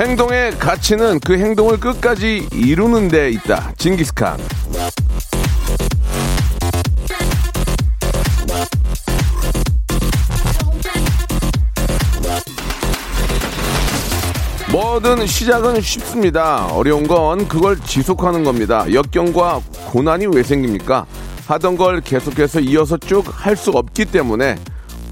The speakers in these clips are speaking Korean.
행동의 가치는 그 행동을 끝까지 이루는 데 있다. 징기스칸. 뭐든 시작은 쉽습니다. 어려운 건 그걸 지속하는 겁니다. 역경과 고난이 왜 생깁니까? 하던 걸 계속해서 이어서 쭉 할 수 없기 때문에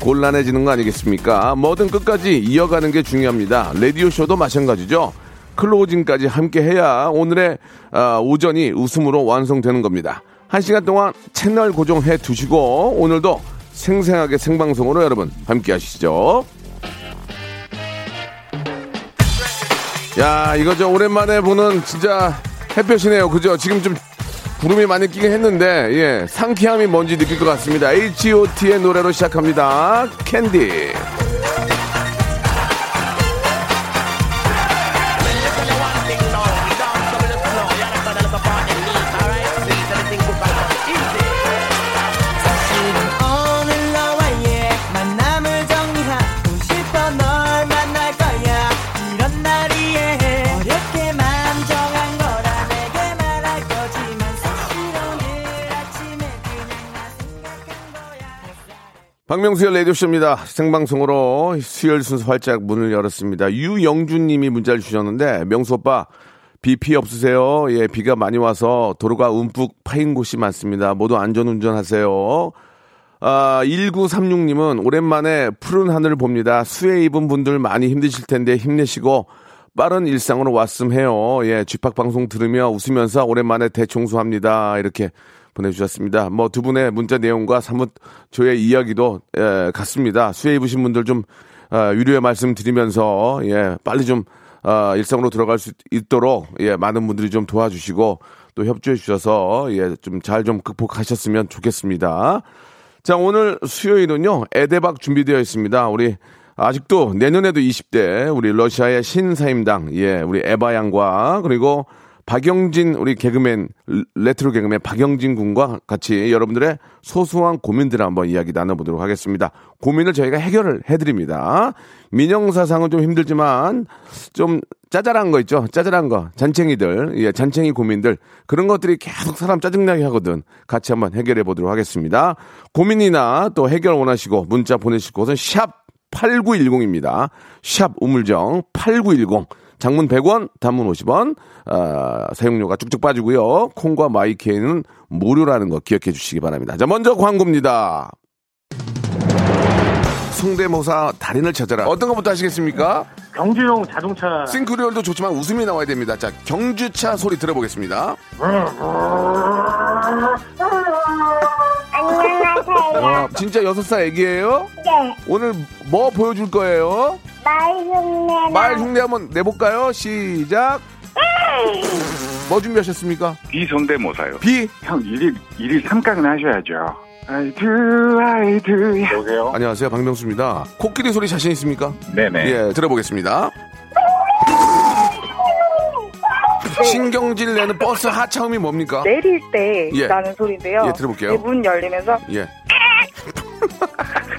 곤란해지는 거 아니겠습니까? 뭐든 끝까지 이어가는 게 중요합니다. 라디오쇼도 마찬가지죠. 클로징까지 함께 해야 오늘의 아, 오전이 웃음으로 완성되는 겁니다. 한 시간 동안 채널 고정해 두시고 오늘도 생생하게 생방송으로 여러분 함께 하시죠. 야, 이거 저 오랜만에 보는 진짜 햇볕이네요. 그죠? 지금 좀 구름이 많이 끼긴 했는데, 예, 상쾌함이 뭔지 느낄 것 같습니다. H.O.T의 노래로 시작합니다. 캔디. 박명수의 라디오쇼입니다. 생방송으로 수요일 순서 활짝 문을 열었습니다. 유영준 님이 문자를 주셨는데, 명수 오빠, 비피 없으세요? 예, 비가 많이 와서 도로가 움푹 파인 곳이 많습니다. 모두 안전운전 하세요. 아, 1936 님은 오랜만에 푸른 하늘을 봅니다. 수해 입은 분들 많이 힘드실 텐데 힘내시고 빠른 일상으로 왔음 해요. 예, 쥐팍 방송 들으며 웃으면서 오랜만에 대청소합니다. 이렇게 보내주셨습니다. 뭐 두 분의 문자 내용과 사뭇 저의 이야기도 예, 같습니다. 수해 입으신 분들 좀 아, 위로의 말씀 드리면서 예, 빨리 좀 아, 일상으로 들어갈 수 있도록 예, 많은 분들이 좀 도와주시고 또 협조해 주셔서 예, 좀잘좀 극복하셨으면 좋겠습니다. 자, 오늘 수요일은요, 에데박 준비되어 있습니다. 우리, 아직도 내년에도 20대, 우리 러시아의 신사임당, 예, 우리 에바 양과, 그리고 박영진, 우리 개그맨, 레트로 개그맨 박영진 군과 같이 여러분들의 소소한 고민들을 한번 이야기 나눠보도록 하겠습니다. 고민을 저희가 해결을 해드립니다. 민영사상은 좀 힘들지만, 좀 짜잘한 거 있죠? 짜잘한 거. 잔챙이들, 예, 잔챙이 고민들. 그런 것들이 계속 사람 짜증나게 하거든. 같이 한번 해결해 보도록 하겠습니다. 고민이나 또 해결 원하시고 문자 보내실 곳은 샵 8910입니다. 샵 우물정 8910. 장문 100원, 단문 50원, 아, 사용료가 쭉쭉 빠지고요. 콩과 마이케이는 무료라는 거 기억해 주시기 바랍니다. 자, 먼저 광고입니다. 성대모사 달인을 찾아라. 어떤 것부터 하시겠습니까? 경주용 자동차 싱크리얼도 좋지만 웃음이 나와야 됩니다. 자, 경주차 소리 들어보겠습니다. 안녕하세요. 와, 진짜 여섯 살 애기예요? 네, 오늘 뭐 보여줄 거예요? 말 흉내. 말 흉내 한번 내볼까요? 시작. 뭐 준비하셨습니까? 비성대모사요. 비. 형 일일 일일 삼각은 하셔야죠. I do, I do. 여보세요? 안녕하세요, 박명수입니다. 코끼리 소리 자신 있습니까? 네네. 예, 들어보겠습니다. 신경질 내는 버스 하차음이 뭡니까? 내릴 때 예. 나는 소리인데요. 예, 들어볼게요. 이문 열리면서 예.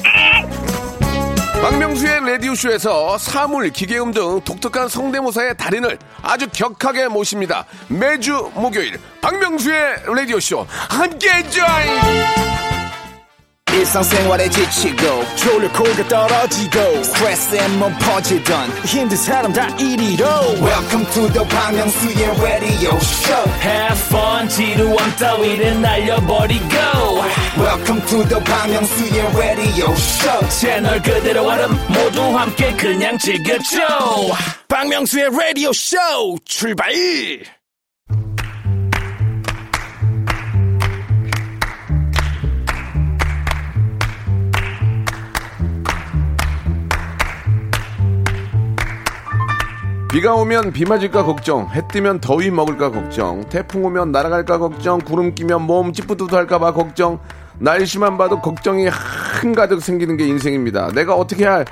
박명수의 라디오쇼에서 사물, 기계음 등 독특한 성대모사의 달인을 아주 격하게 모십니다. 매주 목요일 박명수의 라디오쇼 함께 join! 일상생활에 지치고, 졸려 코가 떨어지고, 스트레스에 몸 퍼지던, 힘든 사람 다 이리로. welcome to the Bang Myung-soo's radio show Have fun 지루함 따위를 날려버리고 welcome to the Myung-soo's radio show. 채널 그대로 얼음 모두 함께 그냥 즐겨줘. 박명수의 라디오 쇼 출발! 비가 오면 비 맞을까 걱정, 해 뜨면 더위 먹을까 걱정, 태풍 오면 날아갈까 걱정, 구름 끼면 몸 찌뿌드드할까봐 걱정, 날씨만 봐도 걱정이 한가득 생기는 게 인생입니다. 내가 어떻게 할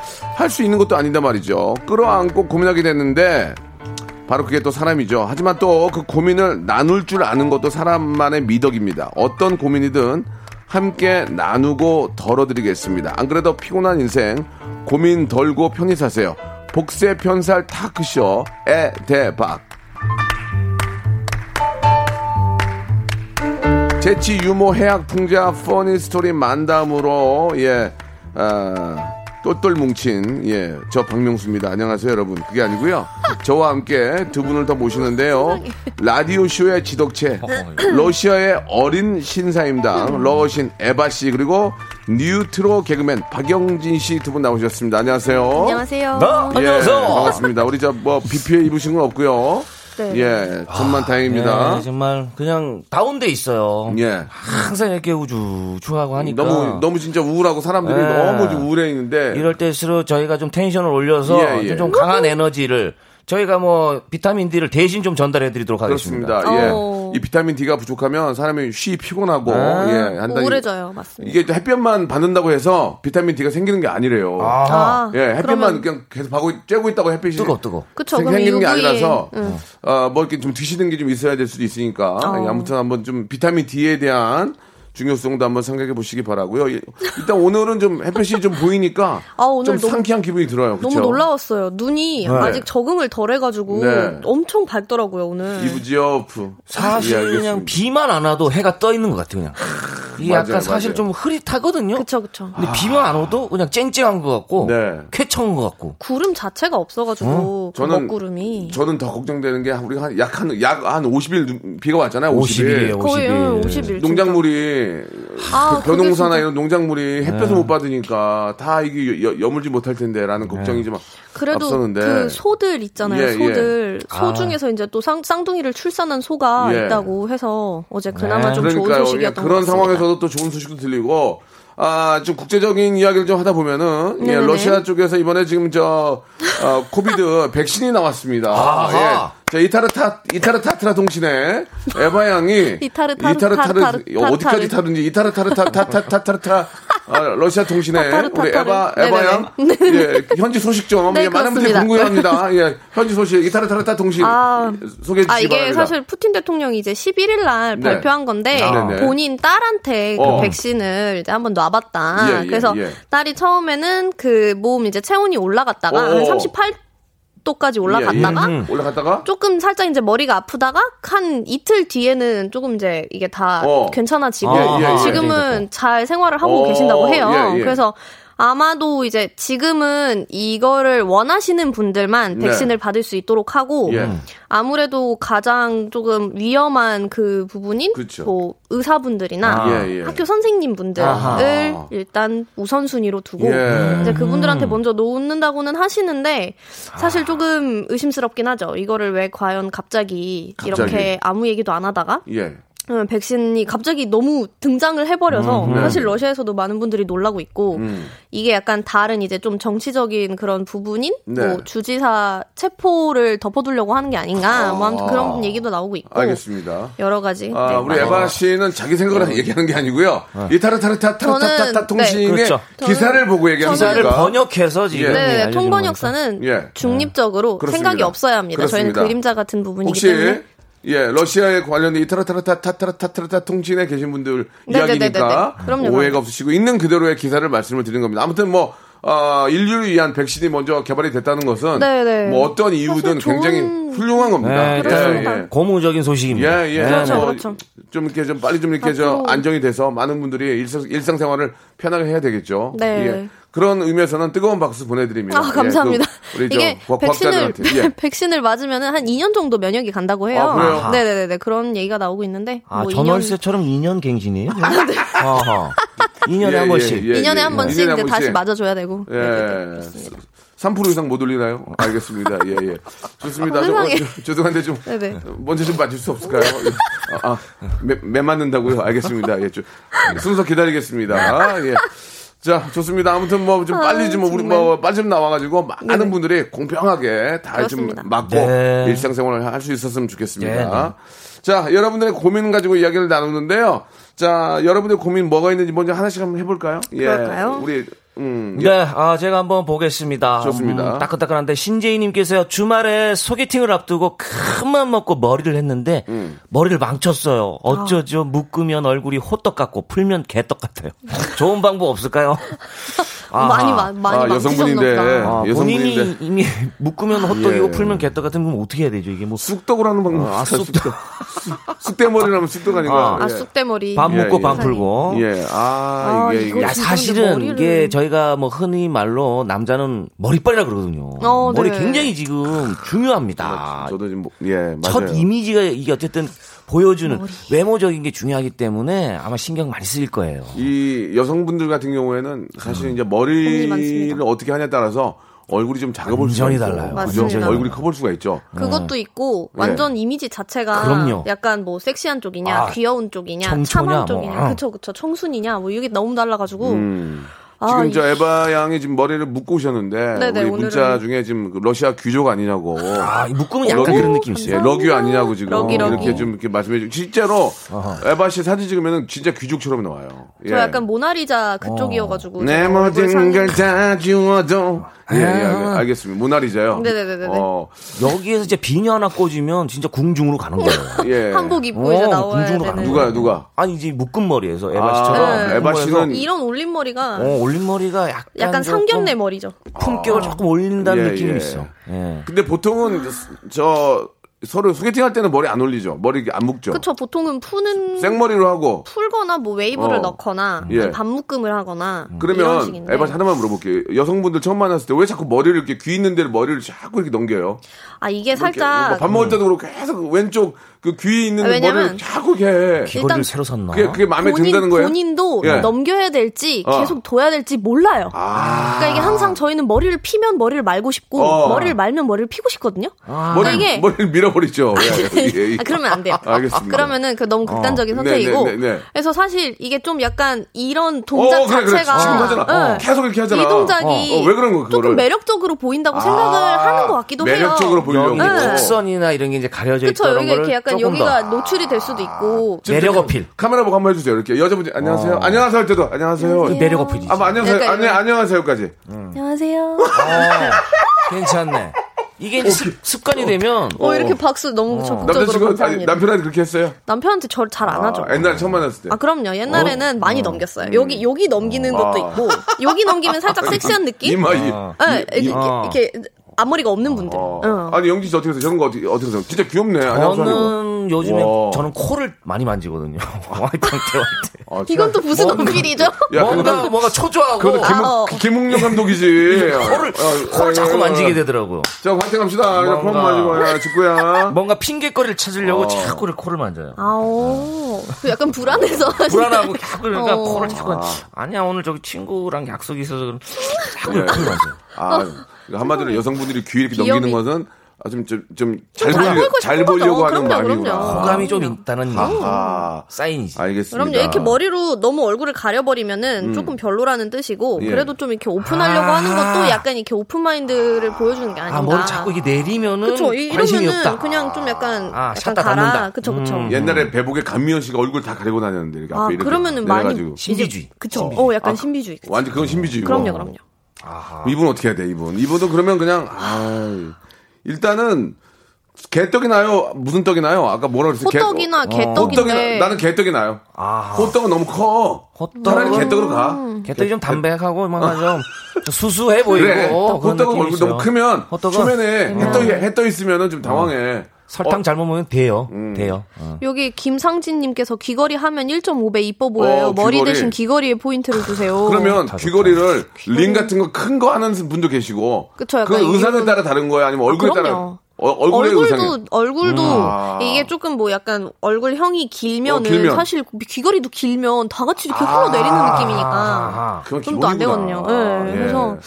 수 있는 것도 아니다 말이죠. 끌어안고 고민하게 됐는데 바로 그게 또 사람이죠. 하지만 또 그 고민을 나눌 줄 아는 것도 사람만의 미덕입니다. 어떤 고민이든 함께 나누고 덜어드리겠습니다. 안 그래도 피곤한 인생 고민 덜고 편히 사세요. 복세 편살 토크쇼 에 대박. 재치 유머 해학 풍자 funny story 만담으로 예 아, 똘똘 뭉친 예 저 박명수입니다. 안녕하세요 여러분. 그게 아니고요. 저와 함께 두 분을 더 모시는데요. 라디오 쇼의 지덕체 러시아의 어린 신사임당 러신 에바 씨 그리고 뉴트로 개그맨 박영진 씨 두 분 나오셨습니다. 안녕하세요. 안녕하세요. 나? 예, 안녕하세요. 반갑습니다. 우리 저 뭐 비피에 입으신 건 없고요. 네. 예, 천만 다행입니다. 예, 정말 그냥 다운돼 있어요. 예. 항상 이렇게 우주주하고 하니까 너무 너무 진짜 우울하고 사람들이 예. 너무 좀 우울해 있는데 이럴 때일수록 저희가 좀 텐션을 올려서 예, 예. 좀, 좀 강한 에너지를 저희가 뭐 비타민 D를 대신 좀 전달해 드리도록 하겠습니다. 그렇습니다. 예. 어. 이 비타민 D가 부족하면 사람이 쉬 피곤하고 아. 예, 한다. 우울해져요. 맞습니다. 이게 또 햇볕만 받는다고 해서 비타민 D가 생기는 게 아니래요. 아, 예, 햇볕만 그냥 계속 하고 쬐고 있다고 햇빛이 뜨거 뜨거. 그쵸. 생- 그럼 생기는 게 UV, 아니라서 응. 어, 뭐 이렇게 좀 드시는 게 좀 있어야 될 수도 있으니까 어. 예, 아무튼 한번 좀 비타민 D에 대한 중요성도 한번 생각해 보시기 바라고요. 예, 일단 오늘은 좀 햇볕이 좀 보이니까 아, 오늘 좀 너무- 상쾌한 기분이 들어요. 그쵸? 너무 놀라웠어요. 눈이 아직 적응을 덜 해가지고 네. 엄청 밝더라고요, 오늘. 이브지오프 사실 예, 그냥. 비만 안 와도 해가 떠 있는 것 같아요. 그냥 이게 맞아요, 약간 사실 맞아요. 좀 흐릿하거든요. 그쵸, 그쵸. 근데 비만 안 와도 그냥 쨍쨍한 것 같고 네. 쾌청한 것 같고. 구름 자체가 없어가지고, 그 저는- 먹구름이. 저는 더 걱정되는 게 우리가 한 약 한 약 한 50일 비가 왔잖아요. 50일. 50일이에요. 거의 50일. 50일. 농작물이 아, 그 벼농사나 이런 농작물이 햇볕을 네. 못 받으니까 다 이게 여, 여물지 못할 텐데라는 걱정이 좀 그래도 앞서는데. 그 소들 있잖아요. 예, 예. 소들. 소 아. 중에서 이제 또 쌍, 쌍둥이를 출산한 소가 예. 있다고 해서 어제 그나마 네. 좀 좋은 그러니까요. 소식이었던 그런 것 같습니다. 상황에서도 또 좋은 소식도 들리고 아, 좀 국제적인 이야기를 좀 하다 보면은 예. 러시아 쪽에서 이번에 지금 저 어, 코비드 백신이 나왔습니다. 아하. 예. 자, 이타르타 이타르타트라 동신에 에바 양이 이타르타- 이타르타르 타르- 어디까지 타르타르. 타든지 이타르타르타타타타타타 아, 러시아 타타르, 우리. 에바 에바 양 예, 현지 소식 좀 네, 예, 많은 분들이. 궁금해합니다. 예, 현지 소식 이타르타르타 동신 아. 소개해 주시기 아, 이게 바랍니다. 사실 푸틴 대통령이 이제 11일 날 네. 발표한 건데 아. 본인 딸한테 그 어. 백신을 이제 한번 놔봤다. 예, 예, 그래서 예. 딸이 처음에는 그몸 이제 체온이 올라갔다가 어. 한38 도까지 올라갔다가 예, 예. 올라갔다가 조금 살짝 이제 머리가 아프다가 한 이틀 뒤에는 조금 이제 이게 다 어. 괜찮아지고 예, 예, 예. 지금은 잘 생활을 하고 어, 계신다고 해요. 예, 예. 그래서 아마도 이제 지금은 이거를 원하시는 분들만 네. 백신을 받을 수 있도록 하고 예. 아무래도 가장 조금 위험한 그 부분인 그쵸. 뭐 의사분들이나 아. 예, 예. 학교 선생님분들을 아하. 일단 우선순위로 두고 예. 이제 그분들한테 먼저 놓는다고는 하시는데 사실 조금 의심스럽긴 하죠. 이거를 왜 과연 갑자기, 갑자기. 이렇게 아무 얘기도 안 하다가 예. 음, 백신이 갑자기 너무 등장을 해버려서 네. 사실 러시아에서도 많은 분들이 놀라고 있고 음. 이게 약간 다른 이제 좀 정치적인 그런 부분인 네. 뭐 주지사 체포를 덮어두려고 하는 게 아닌가 뭐 아무튼 그런 얘기도 나오고 있고 알겠습니다. 여러 가지 아, 네, 우리. 에바 씨는 자기 생각을 얘기하는 게 아니고요. 이 타르타르타타타타 저는, 통신의 네. 그렇죠. 기사를 보고 얘기하는 기사를 거니까. 번역해서 지금 예. 네, 알려주는 통번역사는 예. 중립적으로. 생각이 없어야 합니다. 저희는 그렇습니다. 그림자 같은 부분이기 혹시 때문에. 예 러시아에 관련된 이 타르타르타타타타타타 통신에 계신 분들 네네네네네. 이야기니까 그럼요, 오해가 그럼요. 없으시고 있는 그대로의 기사를 말씀을 드리는 겁니다. 아무튼 뭐 어, 인류를 위한 백신이 먼저 개발이 됐다는 것은 네네. 뭐 어떤 이유든 좋은- 굉장히 훌륭한 겁니다. 네, 예, 그렇습니다. 예. 고무적인 소식입니다. 예, 예. 네, 그렇죠, 뭐 그렇죠. 좀 이렇게 좀 빨리 좀 이렇게 저 앞으로- 안정이 돼서 많은 분들이 일상, 일상생활을 편하게 해야 되겠죠. 네. 예. 그런 의미에서는 뜨거운 박수 보내드립니다. 아, 감사합니다. 예, 그 우리 저 이게 과- 백신을. 예. 백신을 맞으면 한 2년 정도 면역이 간다고 해요. 아? 네네네 그런 얘기가 나오고 있는데 아, 뭐 전월세처럼 2년 갱신이에요? 아하. 2년에 예, 한 번씩. 예, 예. 2년에 한 번씩 이제 다시 번씩. 맞아줘야 되고. 예. 네네네, 그렇습니다. 3% 이상 못 올리나요? 알겠습니다. 예, 예. 좋습니다. 어, 저, 어. 저, 죄송한데 좀 네네. 먼저 좀 맞출 수 없을까요? 아, 아 매, 매 맞는다고요? 알겠습니다. 예, 좀 순서 기다리겠습니다. 예. 자, 좋습니다. 아무튼 뭐좀 아, 빨리 좀 우리 정말. 뭐 빨리 좀 나와가지고 많은 네네. 분들이 공평하게 다 좀. 맞고 네. 일상생활을 할 수 있었으면 좋겠습니다. 네, 네. 자, 여러분들의 고민 가지고 이야기를 나누는데요. 자, 여러분들 고민 뭐가 있는지 먼저 하나씩 한번 해볼까요? 예. 그럴까요? 우리 음, 네, 아, 제가 한번 보겠습니다. 좋습니다. 음, 따끈따끈한데 신재희님께서요 주말에 소개팅을 앞두고 큰 맘 먹고 머리를 했는데 음. 머리를 망쳤어요. 어쩌죠? 묶으면 얼굴이 호떡 같고 풀면 개떡 같아요. 좋은 방법 없을까요? 아하. 많이 마- 많이 아, 여성분인데. 아, 여성분인데. 본인이 이미 묶으면 호떡이고 예. 풀면 개떡 같으면 그럼 어떻게 해야 되죠? 이게 뭐 쑥떡으로 하는 방법. 아, 쑥떡. 쑥대머리라면 쑥떡 아닌가요? 아, 아, 예. 쑥대머리. 밥 예, 묶고 예. 밥 풀고. 예, 아, 아, 이게, 이게. 야, 사실은 이게 저희 가 뭐 흔히 말로 남자는 머리빨이라 그러거든요. 어, 머리 네. 굉장히 지금 중요합니다. 저도 지금, 뭐- 예, 맞아요. 첫 이미지가 이게 어쨌든 보여주는 외모적인 게 중요하기 때문에 아마 신경 많이 쓰일 거예요. 이 여성분들 같은 경우에는 사실 이제 고민이 머리를. 어떻게 하냐에 따라서 얼굴이 좀 작아 보일 수가 완전히 있죠. 달라요. 그죠? 맞습니다. 얼굴이 커볼 수가 있죠. 그것도 있고 완전 이미지 자체가 그럼요. 약간 뭐 섹시한 쪽이냐, 아, 귀여운 쪽이냐, 청초냐, 참한 뭐, 쪽이냐, 어. 그쵸 그쵸 청순이냐, 뭐 이게 너무 달라가지고 음. 아, 지금 이- 저 에바 양이 지금 머리를 묶고 오셨는데 네네, 우리 문자 오늘은- 중에 지금 그 러시아 귀족 아니냐고. 아, 이 묶으면 약간 러기- 그런 느낌 예, 있어요. 러규 아니냐고 지금 러기, 러기. 이렇게 좀 이렇게 말씀해 주고 실제로 에바 씨 사진 찍으면 진짜 귀족처럼 나와요. 예. 저 약간 모나리자 그쪽이어가지고 내 제가 얼굴 모든 걸 다 지워도 예, 예, 아. 알겠습니다. 모나리자요. 네네네네. 어, 여기에서 이제 비녀 하나 꽂으면 진짜 궁중으로 가는 거예요. 예. 한복 입고 어, 이제 나와야 되는 가는 누가 누가? 아니 이제 묶은 머리에서 에바 아, 씨처럼 네. 에바 씨는 이런 올린 머리가 어, 올린 머리가 약간 약간 상견례 머리죠. 품격을 조금 올린다는 예, 느낌이 예. 있어. 예. 근데 보통은 저 서로 소개팅 할 때는 머리 안 올리죠. 머리 안 묶죠. 그쵸 보통은 푸는 생머리로 하고 풀거나 뭐 웨이브를 어. 넣거나 예. 반묶음을 하거나 이런 그러면 식인데. 에바 씨 하나만 물어볼게요. 여성분들 처음 만났을 때 왜 자꾸 머리를 이렇게 귀 있는 데를 머리를 자꾸 이렇게 넘겨요? 아 이게 살짝 뭐밥 먹을 때도 그렇고 계속 왼쪽 그귀 있는 아, 왜냐면 머리를 자꾸 이렇게 해. 귀걸이를 일단 새로 샀나? 그게, 그게 마음에 본인, 든다는 거예요? 본인도 예. 넘겨야 될지 어. 계속 둬야 될지 몰라요. 아. 그러니까 이게 항상 저희는 머리를 피면 머리를 말고 싶고 어. 머리를 말면 머리를 피고 싶거든요. 머리, 그러니까 이게 머리를 밀어버리죠. 예, 예, 예. 아, 그러면 안 돼요. 알겠습니다. 그러면은 그 너무 극단적인 네, 선택이고. 네, 네, 네. 그래서 사실 이게 좀 약간 이런 동작 어, 그래, 그래. 자체가 지금 하잖아. 예. 계속 이렇게 하잖아. 이 동작이 어, 어, 왜 그런 거야, 그거를? 조금 매력적으로 보인다고 생각을 아, 하는 것 같기도 매력적으로 해요. 보이려고. 여기 네. 곡선이나 이런 게 이제 가려져 있던 여기 거를 이렇게 약간 조금 여기가 더 노출이 될 수도 있고. 매력 좀 어필. 카메라 보고 한번 해주세요. 이렇게 여자분이 안녕하세요. 어. 안녕하세요 할 때도 안녕하세요. 그 매력 어필이지. 아, 뭐 안녕하세요. 안녕, 이런. 안녕하세요까지. 안녕하세요. 어, 괜찮네. 이게 이제 습, 습관이 되면 어, 이렇게 박수 너무 적극적으로 남자친구 아니. 남편한테 그렇게 했어요? 남편한테 저를 잘 안 하죠. 아, 옛날에 처음 만났을 때. 아 그럼요. 옛날에는 많이 넘겼어요. 여기 여기 넘기는 것도 아. 있고 여기 넘기면 살짝 섹시한 느낌. 이마 이. 네, 이렇게, 아. 이렇게 앞머리가 없는 분들. 어. 응. 아니 영지 씨 어떻게 해서 저런 거 어떻게 어떻게 해서 진짜 귀엽네. 저는 요즘에 와. 저는 코를 많이 만지거든요. 와이프한테. 아, 이건 또 무슨 뭔가-? 야, 뭔가 뭔가 초조하고 그것도 김, 아, 어. 김웅룡 감독이지. 코를 어, 코를 어, 자꾸 어, 만지게 어. 되더라고요. 자, 화이팅 합시다. 이거 폼 뭔가- 마시고, 야, 직구야. 뭔가 핑계거리를 찾으려고 어. 자꾸 코를 만져요. 아오, 그 약간 불안해서. 불안하고 자꾸 그러니까 어. 코를 자꾸 아니야 오늘 저기 친구랑 약속이 있어서 그럼 자꾸 네. 코를 만져요. 아, 이거 한마디로 여성분들이 귀 이렇게 귀염이- 넘기는 것은 아, 좀, 좀, 좀, 잘 잘 보이려, 보이고 잘 거죠. 하는 그럼요, 마음이구나. 그럼요. 호감이 좀 있다는 아, 사인이지. 알겠습니다. 그럼요. 이렇게 머리로 너무 얼굴을 가려버리면은 조금 별로라는 뜻이고, 음. 예. 그래도 좀 이렇게 오픈하려고 아. 하는 것도 약간 이렇게 오픈 마인드를 보여주는 게 아닌가. 아 머리 자꾸 이게 내리면은 그쵸. 이러면은 없다. 그냥 좀 약간, 아, 약간 가라. 닫는다. 그쵸, 그쵸. 음. 옛날에 배복에 감미연 씨가 얼굴 다 가리고 다녔는데, 이렇게 아, 앞에 이렇게. 그러면은 내려가지고. 많이. 신비주의. 그쵸. 어, 약간 신비주의. 완전 그건 신비주의고. 그럼요, 그럼요. 이분 어떻게 해야 돼, 이분? 이분은 그러면 그냥, 아 일단은, 개떡이 나요? 무슨 떡이 나요? 아까 뭐라 그랬어요? 개- 호떡이나 어. 개떡인데. 호떡이 나- 나는 개떡이 나요. 아. 호떡은 너무 커. 호떡은- 차라리 개떡으로 가. 개떡이 좀 담백하고 뭔가 좀 수수해 보이고 그래. 어, 호떡은 얼굴. 너무 크면 호떡은 초면에 해떠 해떠 있으면은 좀 당황해. 설탕 어, 잘못 먹으면 돼요. 돼요. 어. 여기 김상진님께서 귀걸이 하면 1.5배 이뻐 보여요. 어, 머리 귀걸이. 대신 귀걸이에 포인트를 주세요. 그러면 다 귀걸이를 링 같은 거 큰 거 하는 분도 계시고. 그쵸, 약간 그 의상에 따라 다른 거야 아니면 얼굴에 따라 그럼요. 어, 얼굴도 의상에. 얼굴도 아. 이게 조금 뭐 약간 얼굴형이 길면은 어, 길면. 사실 귀걸이도 길면 다 같이 이렇게 아. 흘러내리는 느낌이니까 아하. 그건 좀또 안. 되거든요. 예. 예. 그래서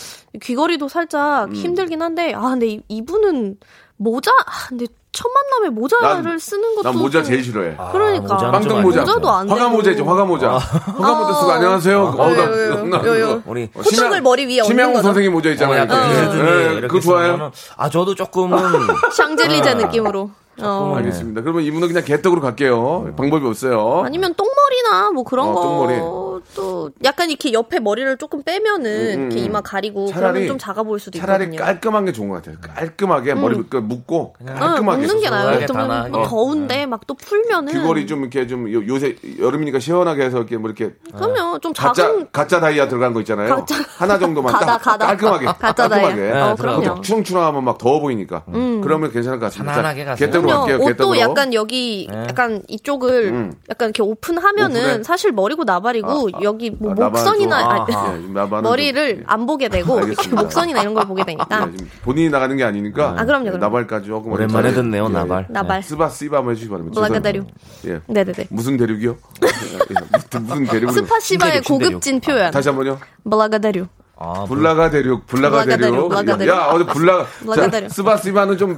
귀걸이도 살짝 힘들긴 한데 아 근데 이, 이분은 모자, 아, 근데 첫 만남에 모자를 난- 쓰는 것도. 난 모자 좀- 제일 싫어해. 그러니까. 모자는 빵떡 좀 모자. 모자도 안 화가 되고. 모자 있죠, 화가 모자. 화가 모자 쓰고 안녕하세요. 어, 나, 요, 나, 요, 요. 우리 어, 호떡을 심양- 머리 위에 얹는 거죠. 선생님 모자 어, 있잖아요. 약간 이렇게. 비스듬히 예, 이렇게 그거 좋아요? 아 저도 조금은 샹젤리제 느낌으로. 어. 알겠습니다. 그러면 이분은 그냥 개떡으로 갈게요. 방법이 없어요. 아니면 똥머리나 뭐 그런 어, 거. 똥머리. 또 약간 이렇게 옆에 머리를 조금 빼면은 음, 이렇게 음. 이마 가리고 차라리- 그러면 좀 작아 보일 수도 차라리 있거든요. 깔끔한 게 좋은 것 같아요. 깔끔하게 머리 그 묶고 응, 깔끔하게 묶는 게. 나아요. 뭐 더운데 막 또 풀면은 귀걸이 좀 이렇게 좀 요- 요새 여름이니까 시원하게 해서 이렇게 뭐 이렇게 그러면 좀 가짜 작은 가짜 다이아 들어간 거 있잖아요. 가짜. 하나 정도만 가다, 딱 가다. 깔끔하게 가짜 다이아. 깔끔하게. 어, 들어가고. 그럼요. 추렁추렁하면 막 더워 보이니까. 그러면 괜찮을 것 같습니다. 편안하게 가세요. 개떡으로 그럼요. 갈게요. 옷도. 약간 여기 약간 이쪽을 음. 약간 이렇게 오픈하면은 오픈해? 사실 머리고 나발이고 여기 뭐 아, 목선이나 좀- 아니, 아하. 예, 머리를 좀- 안 보게 되고. 목선이나 이런 걸 보게 되니까 예, 본인이 나가는 게 아니니까. 아, 그럼요, 그럼요. 나발까지 조금 오랜만에. 듣네요, 예, 예. 나발. 나발. спасибо 한번 해주시기 바랍니다. Благодарю. 예. 네네네. 무슨 대륙이요? 예, 무슨 대륙? спасибо의 신대륙, 신대륙. 고급진 표현. 다시 한번요. Благодарю. 아, 불라가 대륙, 불라가 블라가 대륙. 대륙, 대륙. 야, 어디 불라, 블라가 자, 대륙. 스바 스바는 좀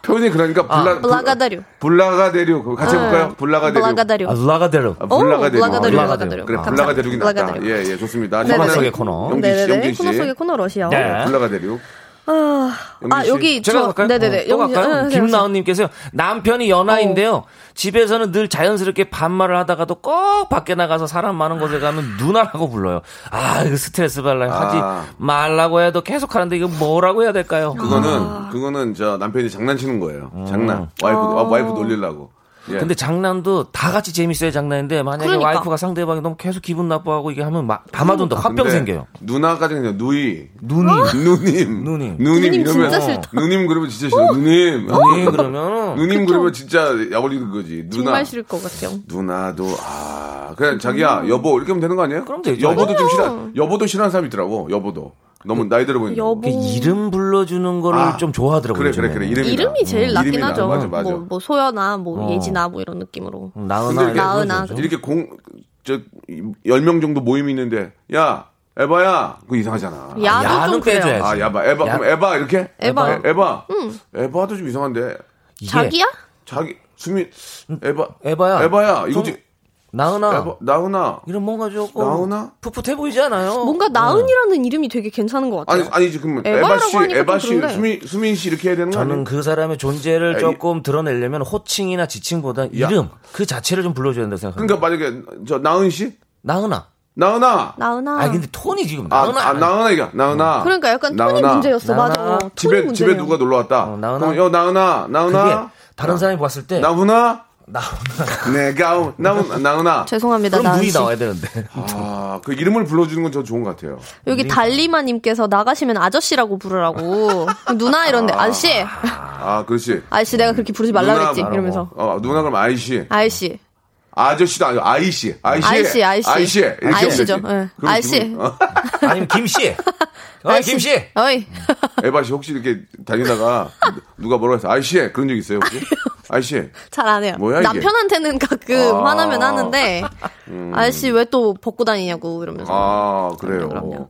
표현이 그러니까 불라, 블라가 대륙. 불라가 대륙. 같이 해볼까요? 불라가 대륙. 아, 라가데르. 아, 불라가 오, 대륙. 블라가 대륙, 예. 블라가 대륙. 그래, 감사합니다. 불라가 대륙이 낫다. 블라가 대륙. 예, 예, 좋습니다. 코너 속의 코너. 영진 씨, 네네네. 영진 씨. 코너 속의 코너 러시요. 네. 불라가 대륙. 아, 씨. 여기 제가 저 갈까요? 네네네. 어, 또 영진- 갈까요? 응, 김나은님께서 남편이 연하인데요. 집에서는 늘 자연스럽게 반말을 하다가도 꼭 밖에 나가서 사람 많은 곳에 가면 누나라고 불러요. 아, 이거 스트레스 발라요. 하지 아. 말라고 해도 계속 하는데 이거 뭐라고 해야 될까요? 그거는, 그거는 저 남편이 장난치는 거예요. 장난. 와이프, 아, 와이프 놀리려고. 예. 근데 장난도 다 같이 재밌어야 장난인데 만약에 그러니까. 와이프가 상대방이 너무 계속 기분 나빠하고 이게 하면 막 담아둔다 화병 근데 생겨요. 누나까지 그냥 누이. 누님. 누님. 누님. 누님 누님 이러면. 진짜 싫다. 누님 그러면 진짜 싫어. 누님. 누님 그러면 누님 그러면 진짜 야버리는 거지. 누나. 정말 싫을 것 같아요. 누나도 아 그냥 자기야 여보 이렇게 하면 되는 거 아니에요? 그럼 되죠. 여보도 좀 싫어. 여보도 싫어하는 사람이 있더라고. 여보도 너무 나이 들어 보이는. 여보. 그 이름 불러주는 거를 아, 좀 좋아하더라고요. 그래 그래. 그래 이름이 이름이 제일 낫긴 이름이 나. 하죠. 맞아 맞아. 뭐, 뭐 소연아, 뭐 어. 예진아, 뭐 이런 느낌으로. 나은아 나은아. 이렇게 공저열명 정도 모임이 있는데 야 에바야 그거 이상하잖아. 야도 야는 좀. 빼줘야지. 아 야바 에바 야. 그럼 에바 이렇게 에바. 에- 에바 에바도 좀 이상한데 자기야? 자기 수민 에바 에바야. 에바야 이거 좀지 나은아. 에바 나훈아 이런 뭔가 조금 나훈아? 풋풋해 보이지 않아요? 뭔가 나은이라는 이름이 되게 괜찮은 것 같아요. 아니 아니지 그러면 에바라고 에바 씨 하니까 에바 좀 씨. 수민 수민 씨 이렇게 해야 되는 거 아니에요? 저는 그 사람의 존재를 아, 이- 조금 드러내려면 호칭이나 지칭보다 야. 이름 그 자체를 좀 불러줘야 된다고 생각합니다. 그러니까 만약에 저 나은 씨 나은아. 나은아 나은아. 아 근데 톤이 지금 아, 나은아. 아, 나은아 이거 나은아 그러니까 약간 톤이 나은아. 문제였어. 맞아. 나은아. 톤이 집에 문제예요. 집에 누가 놀러 왔다 어, 나은아. 그럼 여 나은아 나은아 다른 사람이 봤을 때 나훈아 나은아. 내가 나훈 나은아 죄송합니다. 그럼 나은 눈이 씨. 나와야 되는데. 아 그 이름을 불러주는 건 저 좋은 것 같아요 여기 달리마님께서 나가시면 아저씨라고 부르라고. 누나 이런데 아저씨, 아 그렇지 아저씨 내가 그렇게 부르지 말라 누나 그랬지 이러면서 어 누나 그럼 아이씨 아저씨, 아저씨도 아니고 아이씨 아이씨 아이씨, 아이씨. 아이씨 이렇게 아이씨죠. 예. 그럼 아이씨. 기분- 어, 아니면 김씨. 어이 김씨. 어이, 에바 씨 혹시 이렇게 다니다가 누가 뭐라고 해서 아이씨 그런 적 있어요 혹시 아이씨 잘 안 해요. 뭐야, 이게? 남편한테는 가끔 아. 음. 화나면 하는데 아저씨 왜 또 벗고 다니냐고 이러면서. 아 그래요 그럼요.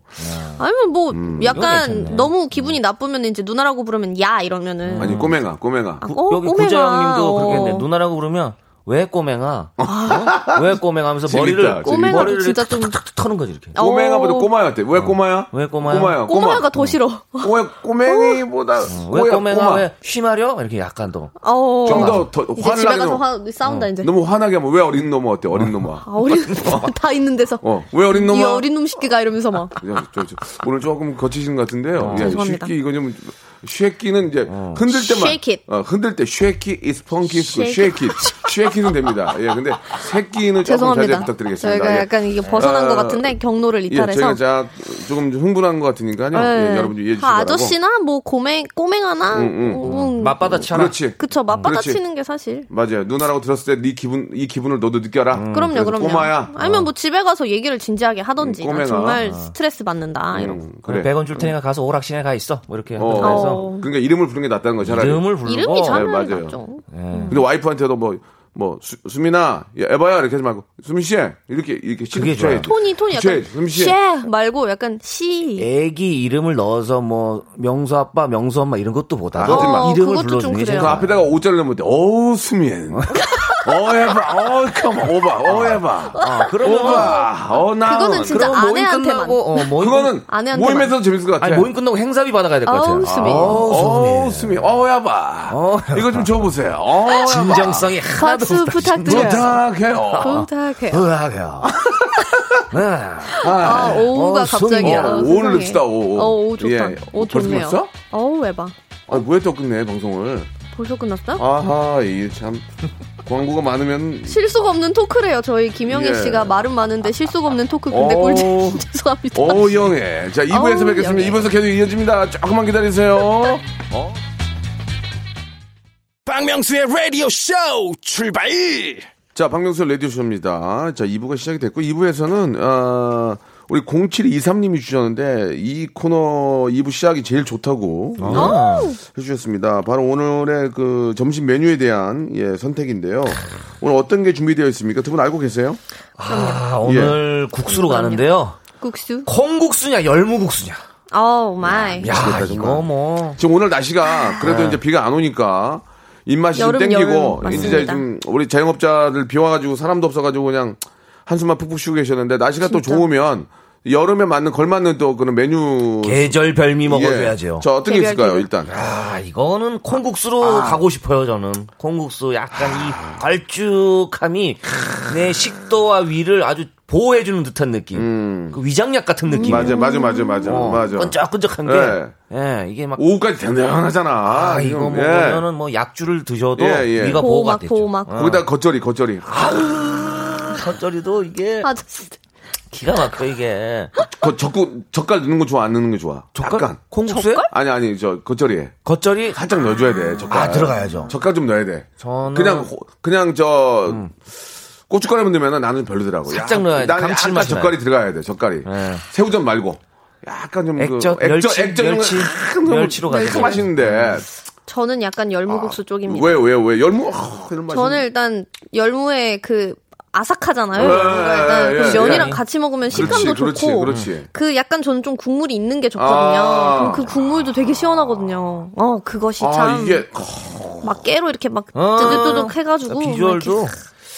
아니면 뭐 음, 약간. 너무 기분이 나쁘면 이제 누나라고 부르면 야 이러면은 아니 꼬맹아 꼬맹아 아, 어, 여기 꼬맹아. 구자영님도 그렇게 어. 했는데 누나라고 부르면 왜 꼬맹아? 어? 왜 꼬맹아 하면서 머리를. 꼬맹아도 머리를 진짜 좀- 터는 거지 이렇게. 어. 꼬맹아보다 꼬마였대 왜 꼬마야 왜 꼬마야? 꼬마야 꼬마가 더 싫어. 왜 꼬맹이보다 왜 꼬야, 꼬맹아 꼬마. 왜 쉬마려? 이렇게 약간 더. 어. 좀더더 이제 화를 집에 나게 가서 화, 싸운다 이제. 너무 화나게 하면 왜 어린 놈아 어때 어린 놈아 아, 어린 다 있는 데서. 어 왜 어린 이 놈아 어린 놈 새끼가 이러면서 막. 저, 오늘 조금 거치신 것 같은데요. 예, 죄송합니다. 쉐키 이거 좀 쉐키는 이제 흔들 때만 Shake it. 어, 흔들 때 쉐키 is funky is good. Shake 쉐키 쉐키는 됩니다. 예, 근데 새끼는 조금 자제 죄송합니다. 부탁드리겠습니다. 저희가 예. 약간 이게 벗어난 어, 것 같은데 경로를 예, 이탈해서. 저희가 자, 조금 좀 흥분한 것 같으니까요. 예, 네. 여러분 좀 이해해 주시기 아, 바라고. 아저씨나 뭐 고맹 꼬맹아나 음, 맞받아치라. 그렇지. 그쵸 맞받아치는 그렇지. 게 사실. 맞아요. 누나라고 들었을 때 네 기분 이 기분을 너도 느껴라. 그럼요, 그래서 그럼요. 꼬마야. 아니면 뭐 집에 가서 얘기를 진지하게 하던지. 음, 꼬맹아. 정말 스트레스 받는다. 이런. 음, 그래. 그래. 100원 줄 테니까 가서 오락실에 가 있어. 뭐 이렇게 어, 해서 어. 그러니까 이름을 부르는 게 낫다는 거 차라리. 이름을 부르고 이름이 잘 네, 맞아요. 맞죠. 근데 와이프한테도 뭐 뭐 수, 수민아, 야, 에바야 이렇게 하지 말고 수민 씨 이렇게 이렇게 씨 그게 좋아요. 톤이 톤이 약간 수민 씨. 쉐 말고 약간 시. 애기 이름을 넣어서 뭐 명수 아빠, 명수 엄마 이런 것도 보다 하지 마. 어, 이름을 불러주는 게 그래요. 그. 앞에다가 오자를 넣으면 돼. 어우 수민. 어 에바, 어 컴, 오바, 어 에바. 아, 그러면 오바, 어 나은. 그거는 진짜 아내한테만. 끝나고 어, 모임 그거는 아내한테만. 모임에서 재밌을 것 같아. 아니 모임 끝나고 행사비 받아가야 될 것 같아요. 아우, 수민. 어우 수민, 어 야바. 어, 이거 좀 줘보세요. 어. 진정성이 하나도 박수 없다. 부탁드려요. 부탁해요. 부탁해요. 으악해요. 네. 아, 오우가 어, 갑자기. 어, 오를 세상에. 냅시다, 오. 어, 오 좋다. 예. 오 벌써 좋네요. 어우, 에바. 아, 뭐에 또 끝내, 방송을. 벌써 끝났어? 아하, 이 참. 광고가 많으면. 실수가 없는 토크래요. 저희 김영애 예. 씨가 말은 많은데 실수가 없는 토크 근데 어. 꿀잼 죄송합니다. 오, 영애. 자, 2부에서 어우, 뵙겠습니다. 영애. 2부에서 계속 이어집니다. 조금만 기다리세요. 박명수의 라디오 쇼 출발 자, 박명수 라디오 쇼입니다. 자, 2부가 시작이 됐고, 2부에서는, 어, 우리 0723님이 주셨는데, 이 코너 2부 시작이 제일 좋다고 해주셨습니다. 바로 오늘의 그 점심 메뉴에 대한, 예, 선택인데요. 오늘 어떤 게 준비되어 있습니까? 두 분 알고 계세요? 아, 오늘 국수로 가는데요. 국수. 콩국수냐 열무국수냐. Oh my. 야 미치겠다, 이거 정말. 뭐 지금 오늘 날씨가 그래도 이제 비가 안 오니까, 입맛이 좀 여름, 땡기고, 여름, 이제. 좀, 우리 자영업자들 비 와가지고 사람도 없어가지고 그냥 한숨만 푹푹 쉬고 계셨는데, 날씨가 또 진짜. 좋으면, 여름에 맞는, 걸맞는 또 그런 메뉴 계절 별미 예. 먹어줘야죠. 자, 어떤 게 있을까요. 일단? 아, 이거는 콩국수로 가고 싶어요, 저는. 콩국수 약간 이 걸쭉함이 내 식도와 위를 아주 보호해주는 듯한 느낌. 그 위장약 같은 느낌. 맞아, 맞아, 맞아, 맞아, 어, 맞아. 끈적끈적한 게. 예. 예, 이게 막. 오후까지 든든하잖아. 아, 이거 예. 먹으면은 뭐 약주를 드셔도 예, 예. 위가 보호가 보호막, 되죠. 보호막. 어. 거기다 겉절이, 겉절이. 겉절이도 이게 아저씨. 기가 막혀, 이게. 거, 젓국, 젓갈 넣는 거 좋아, 안 넣는 거 좋아? 약간. 콩국수에? 아니, 아니, 저, 겉절이에. 겉절이 살짝 넣어줘야 돼, 젓갈. 아, 들어가야죠. 젓갈 좀 넣어야 돼. 저는 그냥, 호- 그냥 저, 고춧가루 넣으면 나는 별로더라고. 살짝 약- 넣어야지. 나는 약간 감칠맛이 젓갈이 들어가야 돼, 젓갈이. 예. 새우젓 말고. 약간 좀 액젓, 그, 멸치, 액젓, 멸치, 액젓 멸치로. 참 맛있는데. 저는 약간 열무국수 쪽입니다. 왜, 왜, 왜? 열무, 어, 이런 맛이. 저는 일단 열무에 그 아삭하잖아요. 예, 예, 그 예. 면이랑 같이 먹으면 식감도 그렇지, 좋고 그렇지. 그 약간 저는 좀 국물이 있는 게 좋거든요. 아. 그럼 그 국물도 되게 시원하거든요. 어 그것이 아, 참 이게, 막 깨로 이렇게 막 어. 뚜둑뚜둑 해가지고 막 비주얼도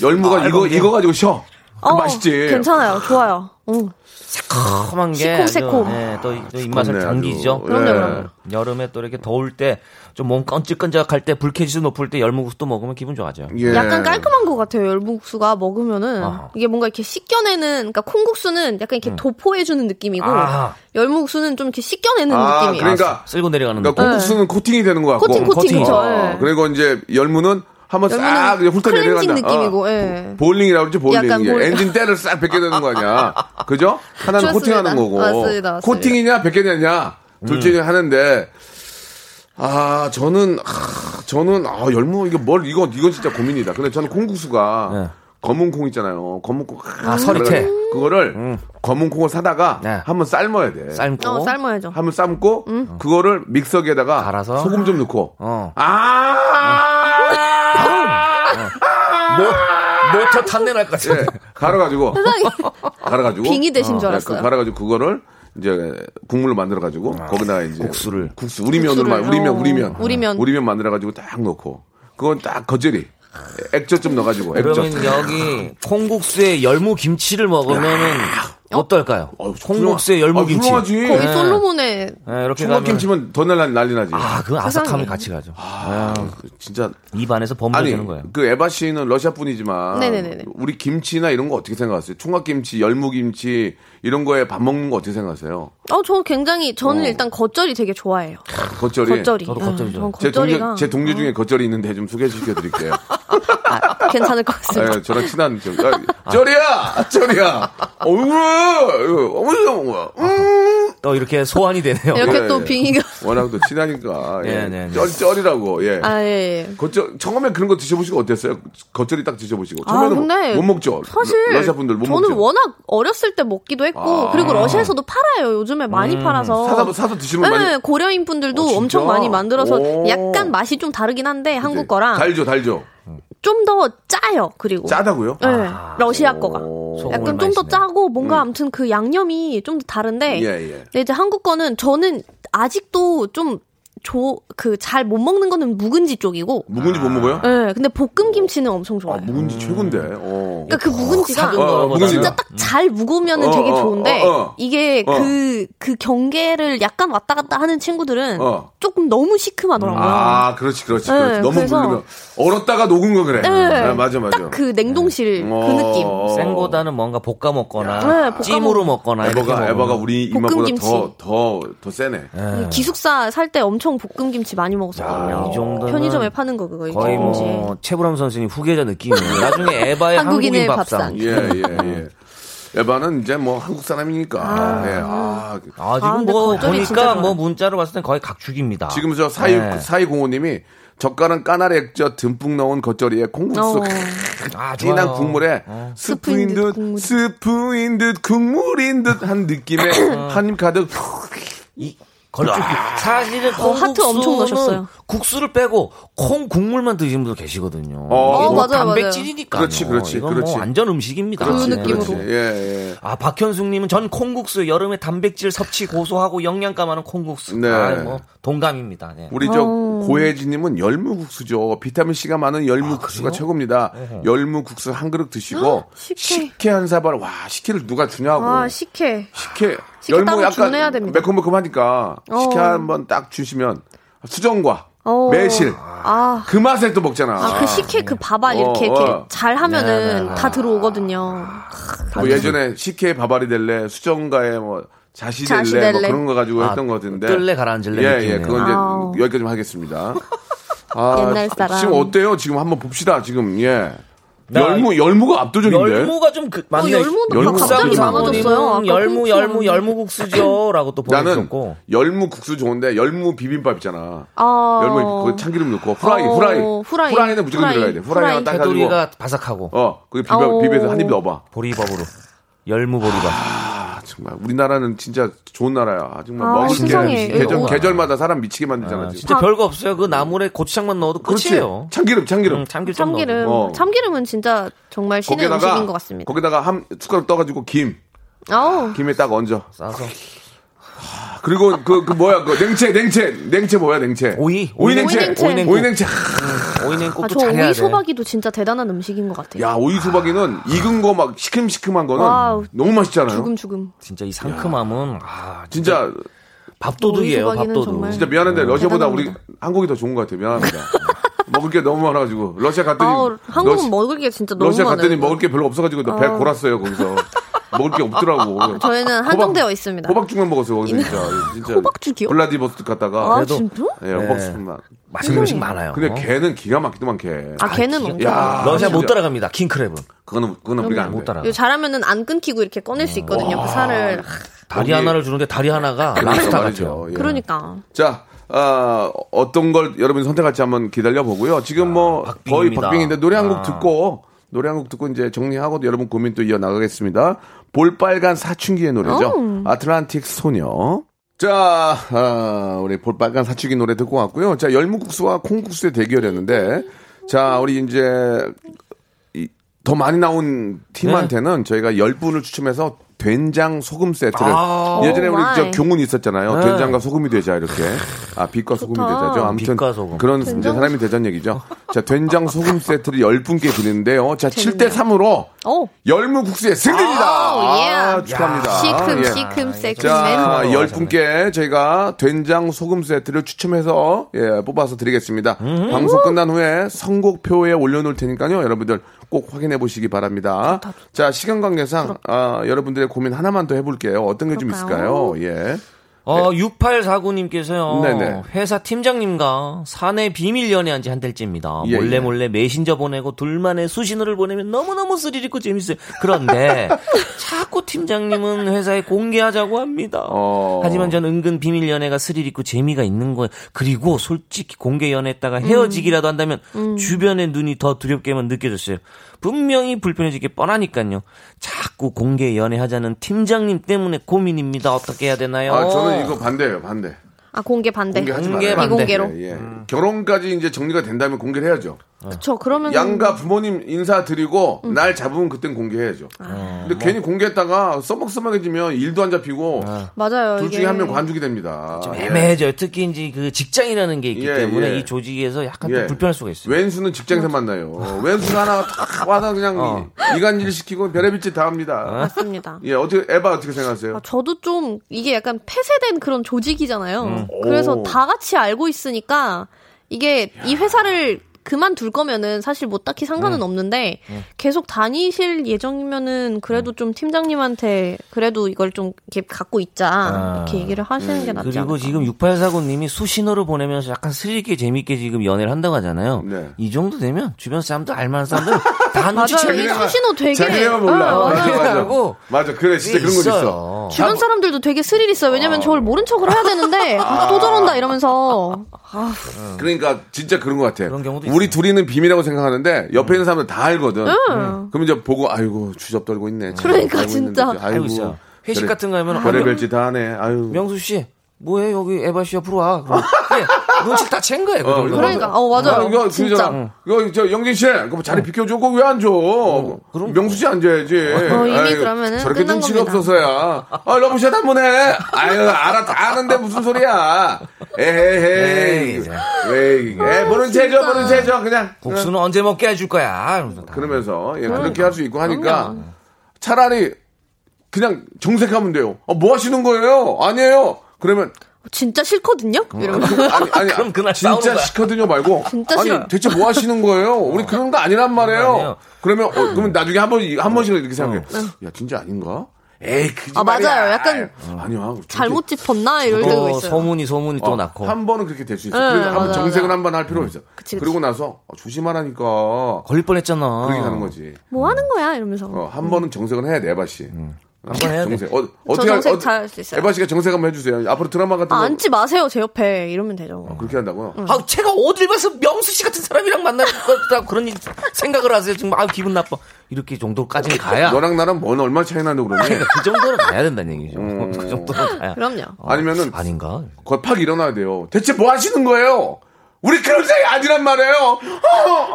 열무가 아, 이거, 이거 이거 가지고 쉬어. 그 어, 맛있지. 괜찮아요. 좋아요. 응. 새콤한 게 새콤새콤. 예, 또, 또 입맛을 당기죠. 그럼요, 예. 그럼요. 여름에 또 이렇게 더울 때 좀 몸 끈적끈적할 때 불쾌지수 높을 때 열무국수 또 먹으면 기분 좋아져요. 예. 약간 깔끔한 것 같아요. 열무국수가 먹으면은 아하. 이게 뭔가 이렇게 씻겨내는 그러니까 콩국수는 약간 이렇게 도포해주는 느낌이고 아하. 열무국수는 좀 이렇게 씻겨내는 아, 느낌이에요. 그러니까, 쓸고 내려가는 그러니까. 콩국수는 코팅이 되는 것 같고. 코팅 코팅. 어, 예. 그리고 이제 열무는 한번 싹 훑어 내려간다. 느낌이고, 어. 예. 보링이라고 그러지 보링. 약간 예. 볼- 엔진 때를 싹 벗게 되는 거 아니야. 그죠? 하나는 좋습니다. 코팅하는 거고. 맞습니다, 맞습니다. 코팅이냐 벗겨내냐 둘 중에 하는데 아 저는 아, 저는 아 열무 이게 뭘 이거 이건 진짜 고민이다. 근데 저는 콩국수가 네. 검은 콩 있잖아요. 검은 콩. 아, 서리태. 그거를 검은 콩을 사다가 네. 한번 삶아야 돼. 삶고. 어, 삶아야죠. 한번 삶고 그거를 믹서기에다가 갈아서. 소금 좀 넣고 어. 아 모, 모터 탄내 날 것 같아. 예, 갈아가지고 갈아가지고 빙이 되신 줄 예, 알았어요. 그 갈아가지고 그거를 이제 국물로 만들어 가지고 거기다가 이제 국수를. 국수 우리면으로 만 국수를, 우리면 어, 우리면 우리면. 우리면 만들어 가지고 딱 넣고 그건 딱 겉절이 액젓 좀 넣어가지고 액젓 그러면 여기 콩국수에 열무 김치를 먹으면은 어떨까요? 어우, 콩국수에 열무 아, 김치. 훌륭하지. 거기 네. 솔로몬의 예, 이렇게 총각 가면 김치면 더 난리 난리 나지. 아, 그 아삭함이. 같이 가죠. 아, 진짜 입안에서 버무려지는 거예요. 그 에바 씨는 러시아 분이지만 네네네네. 우리 김치나 이런 거 어떻게 생각하세요? 총각 김치, 열무 김치 이런 거에 밥 먹는 거 어떻게 생각하세요? 어, 저는 굉장히 저는 어. 일단 겉절이 되게 좋아해요. 겉절이. 겉절이. 저도 응, 겉절이 저는 제 동료 제 동료 중에 겉절이 있는데 좀 소개시켜 드릴게요. 아, 괜찮을 것 같습니다. 예, 저랑 친한 저, 아, 쩌리야, 쩌리야. 어이구, 어이구, 뭐야? 음. 또 이렇게 소환이 되네요. 이렇게 예, 또 예. 빙의가 워낙 또 친하니까. 예. 네, 네, 네. 쩔, 쩔이라고. 예. 아, 예, 예. 겉절 처음에 그런 거 드셔보시고 어땠어요? 겉절이 딱 드셔보시고. 아, 처음에는 근데 못 먹죠. 사실 러- 러시아 분들 못 저는 먹죠. 워낙 어렸을 때 먹기도 했고 아. 그리고 러시아에서도 팔아요. 요즘에 많이 팔아서. 사서 사서 드시면 네, 많이 고려인 분들도 어? 엄청 많이 만들어서 오. 약간 맛이 좀 다르긴 한데 한국 거랑 달죠, 달죠. 좀 더 짜요. 그리고 짜다고요? 네, 러시아 거가 오. 약간 좀 더. 짜고 뭔가 아무튼 그 양념이 좀 다른데 음. 예, 예. 근데 이제 한국 거는 저는 아직도 좀 조 그 잘 못 먹는 거는 묵은지 쪽이고 묵은지 못 먹어요? 네, 근데 볶음 김치는 엄청 아, 좋아요. 묵은지 최고인데. 어. 그러니까 그 묵은지가 어, 묵은지가. 진짜 딱 잘 묵으면은 어, 되게 어, 좋은데 어, 어. 이게 어. 그그 경계를 약간 왔다 갔다 하는 친구들은 어. 조금 너무 시큼하더라고요. 아, 그렇지, 그렇지, 네, 그렇지. 너무 그래서- 얼었다가 녹은 거 그래. 네. 아, 맞아, 맞아. 딱 그 냉동실 어. 그 느낌. 생보다는 뭔가 볶아 먹거나 네, 볶아 찜으로 먹- 먹거나 에버가. 에버가 우리 입맛보다 볶음김치. 더더더 세네. 네. 기숙사 살 때 엄청 볶음 김치 많이 먹었었거든요. 이 정도면 편의점에 파는 거 그거 거의 김치. 뭐 최불암 선생님 후계자 느낌이에요. 나중에 에바의 한국인의 한국인 밥상. 밥상. 예, 예, 예. 에바는 이제 뭐 한국 사람이니까. 아. 예, 아, 아, 아, 지금 근데 뭐 보니까. 뭐 문자로 봤을 땐 거의 각축입니다. 지금 저 사이 네. 사이 공호님이 젓가락 까나리 액젓 듬뿍 넣은 겉절이에 콩국수 어. 아, 진한. 국물에 스프인 스프인 듯듯 국물이. 스프인 듯 국물인 듯 한 느낌의 한 입 가득 이 걸쭉이 사실은 어, 하트 엄청 넣으셨어요. 국수를 빼고 콩 국물만 드시는 분도 계시거든요. 어, 뭐 맞아요, 단백질이니까. 그렇지, 그렇지, 이건 그렇지. 뭐 완전 음식입니다. 그 네. 느낌으로. 그렇지. 예, 예. 아 박현숙님은 전 콩국수 여름에 단백질 섭취 고소하고 영양가 많은 콩국수. 네. 아, 뭐 동감입니다. 네. 우리 저 어. 고혜진님은 열무국수죠. 비타민 C가 많은 아, 열무국수가 최고입니다. 열무국수 한 그릇 드시고 식혜. 식혜 한 사발. 와 식혜를 누가 주냐고. 아 식혜. 식혜. 식혜 주문해야 됩니다. 매콤매콤하니까 식혜 어. 한번 딱 주시면 수정과 어. 매실 아. 그 맛에 또 먹잖아. 아, 그 식혜 그 밥알 이렇게 어, 이렇게 어. 잘 하면은 네, 다 들어오거든요. 뭐 예전에 식혜 밥알이 될래 수정가에 뭐 자시 될래 자시 뭐 될래. 그런 거 가지고 아, 했던 것 같은데. 뜰래 가라앉을래 예, 예. 느낌이네요. 그건 이제 아우. 여기까지만 하겠습니다. 아, 옛날 사람. 지금 어때요? 지금 한번 봅시다. 지금 예. 나- 열무 열무가 압도적인데. 열무가 좀 그, 많네. 열무도 열무 갑자기. 많아졌어요. 열무, 열무, 많은데. 열무 국수죠라고 또 나는 보내주셨고. 열무 국수 좋은데 열무 비빔밥 있잖아. 아. 열무 그 참기름 넣고 후라이 어, 후라이 후라이. 후라이는 무조건 후라이. 들어가야 돼. 후라이 하나 후라이. 딱 가지고 바삭하고 어 그게 비벼 어. 비벼서 한 입 넣어봐. 보리밥으로 열무 보리밥. 아 정말 우리나라는 진짜 좋은 나라야. 정말 아, 먹을 게 세상에. 계절. 계절마다 사람 미치게 만들잖아. 아. 진짜 별거 없어요. 그 나물에 고추장만 넣어도 그렇지. 끝이에요. 참기름 참기름. 음, 참기름, 좀 참기름. 어. 참기름은 진짜 정말 신의 음식인 것 같습니다. 거기다가 한 숟가락 떠가지고 김 아우. 김에 딱 얹어. 싸서 그리고 그, 그 뭐야 그 냉채 냉채 냉채 뭐야 냉채 오이 오이 냉채 오이 냉채. 오이 냉채 오이 냉 아, 저 잘해야 오이 돼. 소박이도 진짜 대단한 음식인 것 같아요. 야 오이 소박이는 익은 거 막 시큼시큼한 거는 wow. 너무 맛있잖아요 죽음 죽음. 진짜 이 상큼함은 아, 진짜 밥도둑이에요. 오이 소박이는 밥도둑. 진짜 미안한데 러시아보다 우리 대단합니다. 한국이 더 좋은 것 같아요 미안합니다 먹을 게 너무 많아가지고 러시아 갔더니 아우, 한국은 러시- 먹을 게 진짜 너무 러시아 많아요. 갔더니 먹을 게 별로 없어가지고 나 배 아. 골았어요 거기서 먹을 게 없더라고 저희는 한정되어 있습니다. 호박죽만 먹었어요 거기서 진짜 진짜 호박죽이요? 블라디보스토크 갔다가 아, 그래도- 진짜? 예, 호박죽만 맛있는 음식 많아요. 근데 어? 걔는 기가 막히더만 걔 아, 걔는 언제? 야. 러시아 못. 따라갑니다. 킹크랩은 그거는 그거는 우리가 못 따라. 잘하면은 안 끊기고 이렇게 꺼낼 수 있거든요. 그 살을. 다리 하나를 주는데 다리 하나가 랍스타 같아요. 예. 그러니까. 자, 아, 어떤 걸 여러분이 선택할지 한번 기다려 보고요. 지금 뭐 거의 박빙입니다. 박빙인데 노래 한곡 아. 듣고 노래 한 곡 듣고 이제 정리하고 여러분 고민 또 이어 나가겠습니다. 볼빨간 사춘기의 노래죠. 아틀란틱 소녀. 자, 아, 우리 볼빨간 사춘기 노래 듣고 왔고요. 자, 열무국수와 콩국수의 대결이었는데, 자, 우리 이제 이- 더 많이 나온 팀한테는 저희가 10분을 추첨해서 된장 소금 세트를 아. 예전에 oh 우리 저 my. 교훈이 있었잖아요. 네. 된장과 소금이 되자 이렇게. 아, 빛과 소금이 좋다. 되자죠. 아무튼 빛과 소금. 그런 이제 사람이 되자는 얘기죠. 자, 된장 소금 세트를 10분께 드리는데요. 자, 7대 3으로 오. 열무국수의 승리입니다. 예. 아, 축하합니다. 시큼, 예. 시큼, 세큼, 자, 맨. 열 분께 저희가 된장 소금 세트를 추첨해서 예, 뽑아서 드리겠습니다. 방송 끝난 후에 선곡표에 올려 놓을 테니까요. 여러분들 꼭 확인해 보시기 바랍니다. 자, 시간 관계상 아, 여러분들의 고민 하나만 더 해볼게요. 어떤 게 좀? 있을까요? 예. 어, 6849님께서요. 네네. 회사 팀장님과 사내 비밀 연애한 지 한 달째입니다. 예, 몰래 예. 몰래 메신저 보내고 둘만의 수신호를 보내면 너무너무 스릴 있고 재밌어요. 그런데 자꾸 팀장님은 회사에 공개하자고 합니다. 어. 하지만 전 은근 비밀 연애가 스릴 있고 재미가 있는 거예요. 그리고 솔직히 공개 연애했다가 헤어지기라도 한다면 주변의 눈이 더 두렵게만 느껴졌어요. 분명히 불편해질 게 뻔하니까요. 자꾸 공개 연애하자는 팀장님 때문에 고민입니다. 어떻게 해야 되나요? 아, 저는 이거 반대예요, 반대. 아, 공개 반대. 공개하지 공개 말아요. 반대. 비공개로. 예, 예. 결혼까지 이제 정리가 된다면 공개를 해야죠. 그쵸, 그러면. 양가 부모님 인사 드리고 음. 날 잡으면 그땐 공개해야죠. 아. 근데 괜히 공개했다가 써먹써먹해지면 일도 안 잡히고 맞아요. 둘 이게. 중에 한명 관두게 됩니다. 좀 예. 애매해져요. 특히 이제 그 직장이라는 게 있기 예, 때문에 예. 이 조직에서 약간 예. 좀 불편할 수가 있어요. 왼수는 직장에서 만나요. 왼수가 하나 딱 와서 그냥 어. 이간질 시키고 별의별 짓 다 합니다. 맞습니다. 예, 어떻게 에바 어떻게 생각하세요? 아, 저도 좀 이게 약간 폐쇄된 그런 조직이잖아요. 음. 그래서 오. 다 같이 알고 있으니까 이게 이 회사를 그만둘 거면은 사실 뭐 딱히 상관은 음. 없는데 계속 다니실 예정이면은 그래도 음. 좀 팀장님한테 그래도 이걸 좀 이렇게 갖고 있자 아. 이렇게 얘기를 하시는 게 낫지 그리고 않을까. 지금 6849님이 수신호를 보내면서 약간 스릴있게 재밌게 지금 연애를 한다고 하잖아요. 네. 이 정도 되면 주변 사람들 알만한 사람들 다 눈치채요. 수신호 되게 자기네만 몰라. 어, 맞아. 맞아. 맞아, 그래, 진짜 그런 거 있어. 주변 사람들도 되게 스릴 있어요. 왜냐면 저걸 모른 척을 해야 되는데 아. 또 저런다 이러면서 그러니까 진짜 그런 것 같아. 그런 경우도 우리 둘이는 비밀이라고 생각하는데 옆에 있는 사람들 다 알거든. 응. 그럼 이제 보고 아이고 주접 떨고 있네. 그러니까 있는데 진짜. 이제 알고 있어요. 회식 같은 거 하면 별의별 짓다 하네. 아유. 명수 씨 뭐해 여기 에바 씨 옆으로 와. 그럼 예, 눈치 다 챈 거예요. 그 어. 그러니까 어 맞아요. 이거 진짜. 진짜. 이거 저 영진 씨, 그거 자리 비켜줘. 그거 왜안 줘? 그럼- 명수 씨 앉아야지. 어, 이미 아유, 그러면은 저렇게 끝난 눈치가 겁니다. 없어서야. 아, 러브샷 한번 해. 아유, 알아, 다 아는데 무슨 소리야. 에헤이. 에이, 에이, 에, 보는 채죠, 보는 채죠. 그냥. 국수는 언제 먹게 해줄 거야. 이러면서 다. 그러면서 예, 그렇게 할 수 있고 하니까 차라리 그냥 정색하면 돼요. 아, 뭐 하시는 거예요? 아니에요. 그러면 진짜 싫거든요. 이러면 아니 아니 그럼 그날 싸우는 진짜 거야. 시거든요 말고 진짜 아니 싫어요. 대체 뭐 하시는 거예요? 우리 그런 거 아니란 말이에요. 그러면 어, 그러면 나중에 한번한 번씩 이렇게 생각해. 야 진짜 아닌가? 에이 그지 아, 맞아요. 약간 아니야. 잘못 짚었나 이럴 때가 또 있어요. 소문이 소문이 또 어, 낳고 한 번은 그렇게 될 수 있어. 네, 그래서 한번 정색을 맞아. 한번 할 필요 가 있어. 그치, 그치. 그리고 나서 어, 조심하라니까. 걸릴 뻔했잖아. 그렇게 가는 거지. 뭐 하는 거야 이러면서. 어, 한 번은 정색을 해야 돼, 에바 씨. 한번 해야 돼. 정색. 어, 어떻게 정색 할- 어, 잘할 수 있어요. 에바 씨가 정색 한번 해주세요. 앞으로 드라마 같은 아, 거 앉지 마세요 제 옆에 이러면 되죠. 그렇게 한다고요? 아, 제가 어딜 봐서 명수 씨 같은 사람이랑 만날 거다 그런 일- 생각을 하세요. 지금 아 기분 나빠. 이렇게 정도까지는 가야. 너랑 나랑 뭔 얼마 차이 나는데 그러니? 그러니까 그 정도는 가야 된다는 얘기죠. 그 정도는 가야. 그럼요. 어, 아니면은 아닌가? 거의 팍 일어나야 돼요. 대체 뭐 하시는 거예요? 우리 그런 사이 아니란 말이에요.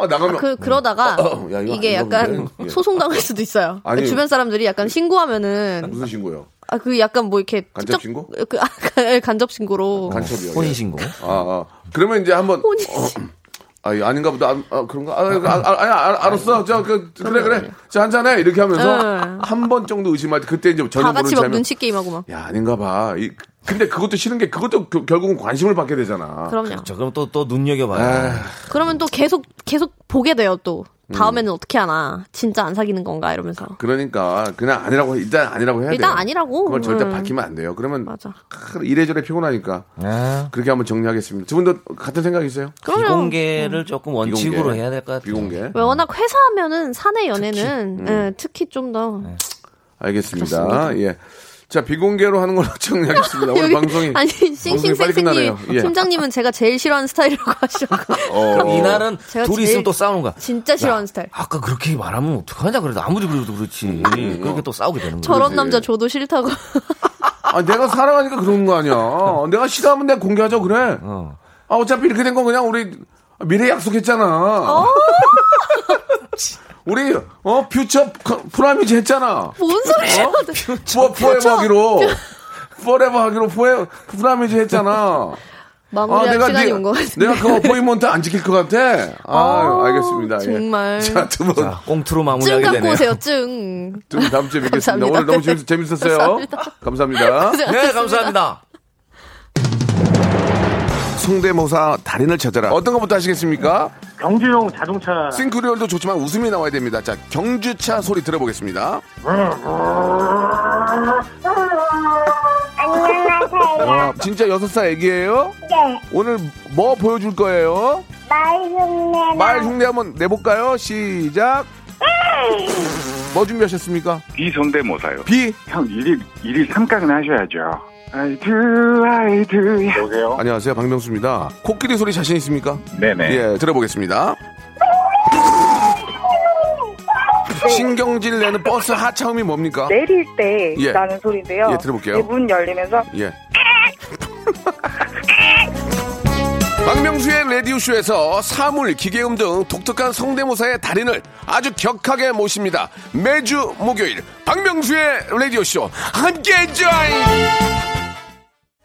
어! 나가면 그 그러다가 어, 야, 이거 이게 아닌가 약간? 예. 소송 당할 수도 있어요. 아니. 주변 사람들이 약간 신고하면은 무슨 신고요? 아 그 약간 뭐 이렇게 간접 신고? 그 아, 간접 신고로 간첩이요. 혼인 예. 신고. 아, 아. 그러면 이제 한번 혼인 어, 아, 아닌가 보다. 아, 아, 그런가? 아, 아, 아, 아, 아, 알았어. 저, 그, 그래, 그래. 자, 한잔해. 이렇게 하면서 응. 한번 정도 의심할 때 그때 이제 전혀 다 모르는 같이 막 눈치 게임하고 막. 야, 아닌가 봐. 이, 근데 그것도 싫은 게 그것도 그- 결국은 관심을 받게 되잖아. 그럼요. 자, 그럼 또, 또 눈여겨봐요. 에이, 그러면 또 계속 계속 보게 돼요 또. 음. 다음에는 어떻게 하나? 진짜 안 사귀는 건가 이러면서. 그러니까 그냥 아니라고 일단 아니라고 해야 돼. 일단 아니라고. 그걸 절대 음. 밝히면 안 돼요. 그러면 맞아. 크, 이래저래 피곤하니까 아, 그렇게 한번 정리하겠습니다. 두 분도 같은 생각이세요? 그럼요. 비공개를 조금 원칙으로 비공개. 해야 될 것 같아요. 비공개. 왜 워낙 회사하면은 사내 연애는 예, 특히 좀 더. 알겠습니다. 예. 자 비공개로 하는 걸로 정리하겠습니다. 오늘 여기- 방송이 아니. 싱싱생생님 예. 팀장님은 제가 제일 싫어하는 스타일이라고 하시고 어, 그럼 이날은 제가 둘이 제일 있으면 또 싸우는 거야. 진짜 싫어하는 스타일. 아까 그렇게 말하면 어떡하냐 그래도 아무리 그래도 그렇지. 그렇게 또 싸우게 되는 거야. 저런. 남자 저도 싫다고. 아, 내가 사랑하니까 그러는 거 아니야. 내가 싫어하면 내가 공개하자 그래. 어. 아 어차피 이렇게 된거 그냥 우리 미래 약속했잖아. 어? 우리 어 future 크- promise 했잖아. 뭔 소리야? 뭐 forever 하기로 forever 하기로 forever promise 했잖아. 아, 마무리할 시간이 온것 같은데. 내가 그 appointment 안 지킬 것 같아. 아, 아, 알겠습니다. 예. 정말. 자, 두 분, 자, 꽁트로 증 마무리하게 갖고 되네요. 오세요, 증. 두분 다음 주에 뵙겠습니다. 오늘 너무 재밌, 재밌었어요. 감사합니다. 감사합니다. 네, 감사합니다. 성대모사 달인을 찾아라. 어떤 것부터 하시겠습니까? 경주용 자동차 싱크리얼도 좋지만 웃음이 나와야 됩니다. 자, 경주차 소리 들어보겠습니다. 안녕하세요. 와, 진짜 여섯 살 애기예요? 네, 오늘 뭐 보여줄 거예요? 말 흉내 말 흉내 한번 내볼까요? 시작. 뭐 준비하셨습니까? 비손대모사요. 비. 형 일일 일일 삼각은 하셔야죠. I do. 여보세요? 안녕하세요, 박명수입니다. 코끼리 소리 자신 있습니까? 네네. 예, 들어보겠습니다. 신경질 내는 버스 하차음이 뭡니까? 내릴 때 예. 나는 소리인데요. 예, 들어볼게요. 네, 문 열리면서 예. 박명수의 라디오쇼에서 사물, 기계음 등 독특한 성대모사의 달인을 아주 격하게 모십니다. 매주 목요일 박명수의 라디오쇼 함께 join!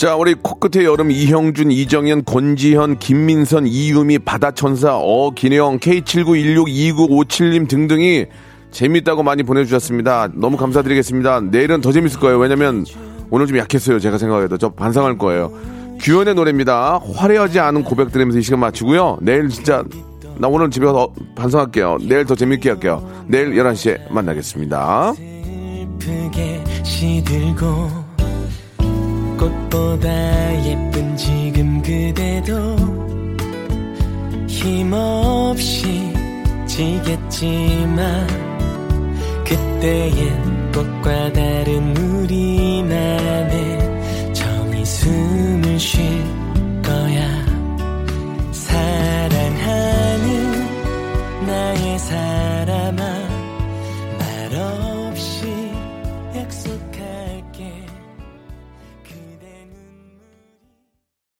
자, 우리 코끝의 여름 이형준, 이정현, 권지현, 김민선, 이유미, 바다천사, 어기영, K79162957님 등등이 재밌다고 많이 보내주셨습니다. 너무 감사드리겠습니다. 내일은 더 재밌을 거예요. 왜냐면 오늘 좀 약했어요. 제가 생각해도. 저 반성할 거예요. 규현의 노래입니다. 화려하지 않은 고백 들으면서 이 시간 마치고요. 내일 진짜 나 오늘 집에 가서 반성할게요. 내일 더 재밌게 할게요. 내일 11시에 만나겠습니다. 꽃보다 예쁜 지금 그대도 힘없이 지겠지만 그때엔 꽃과 다른 우리만의 정이 숨을 쉴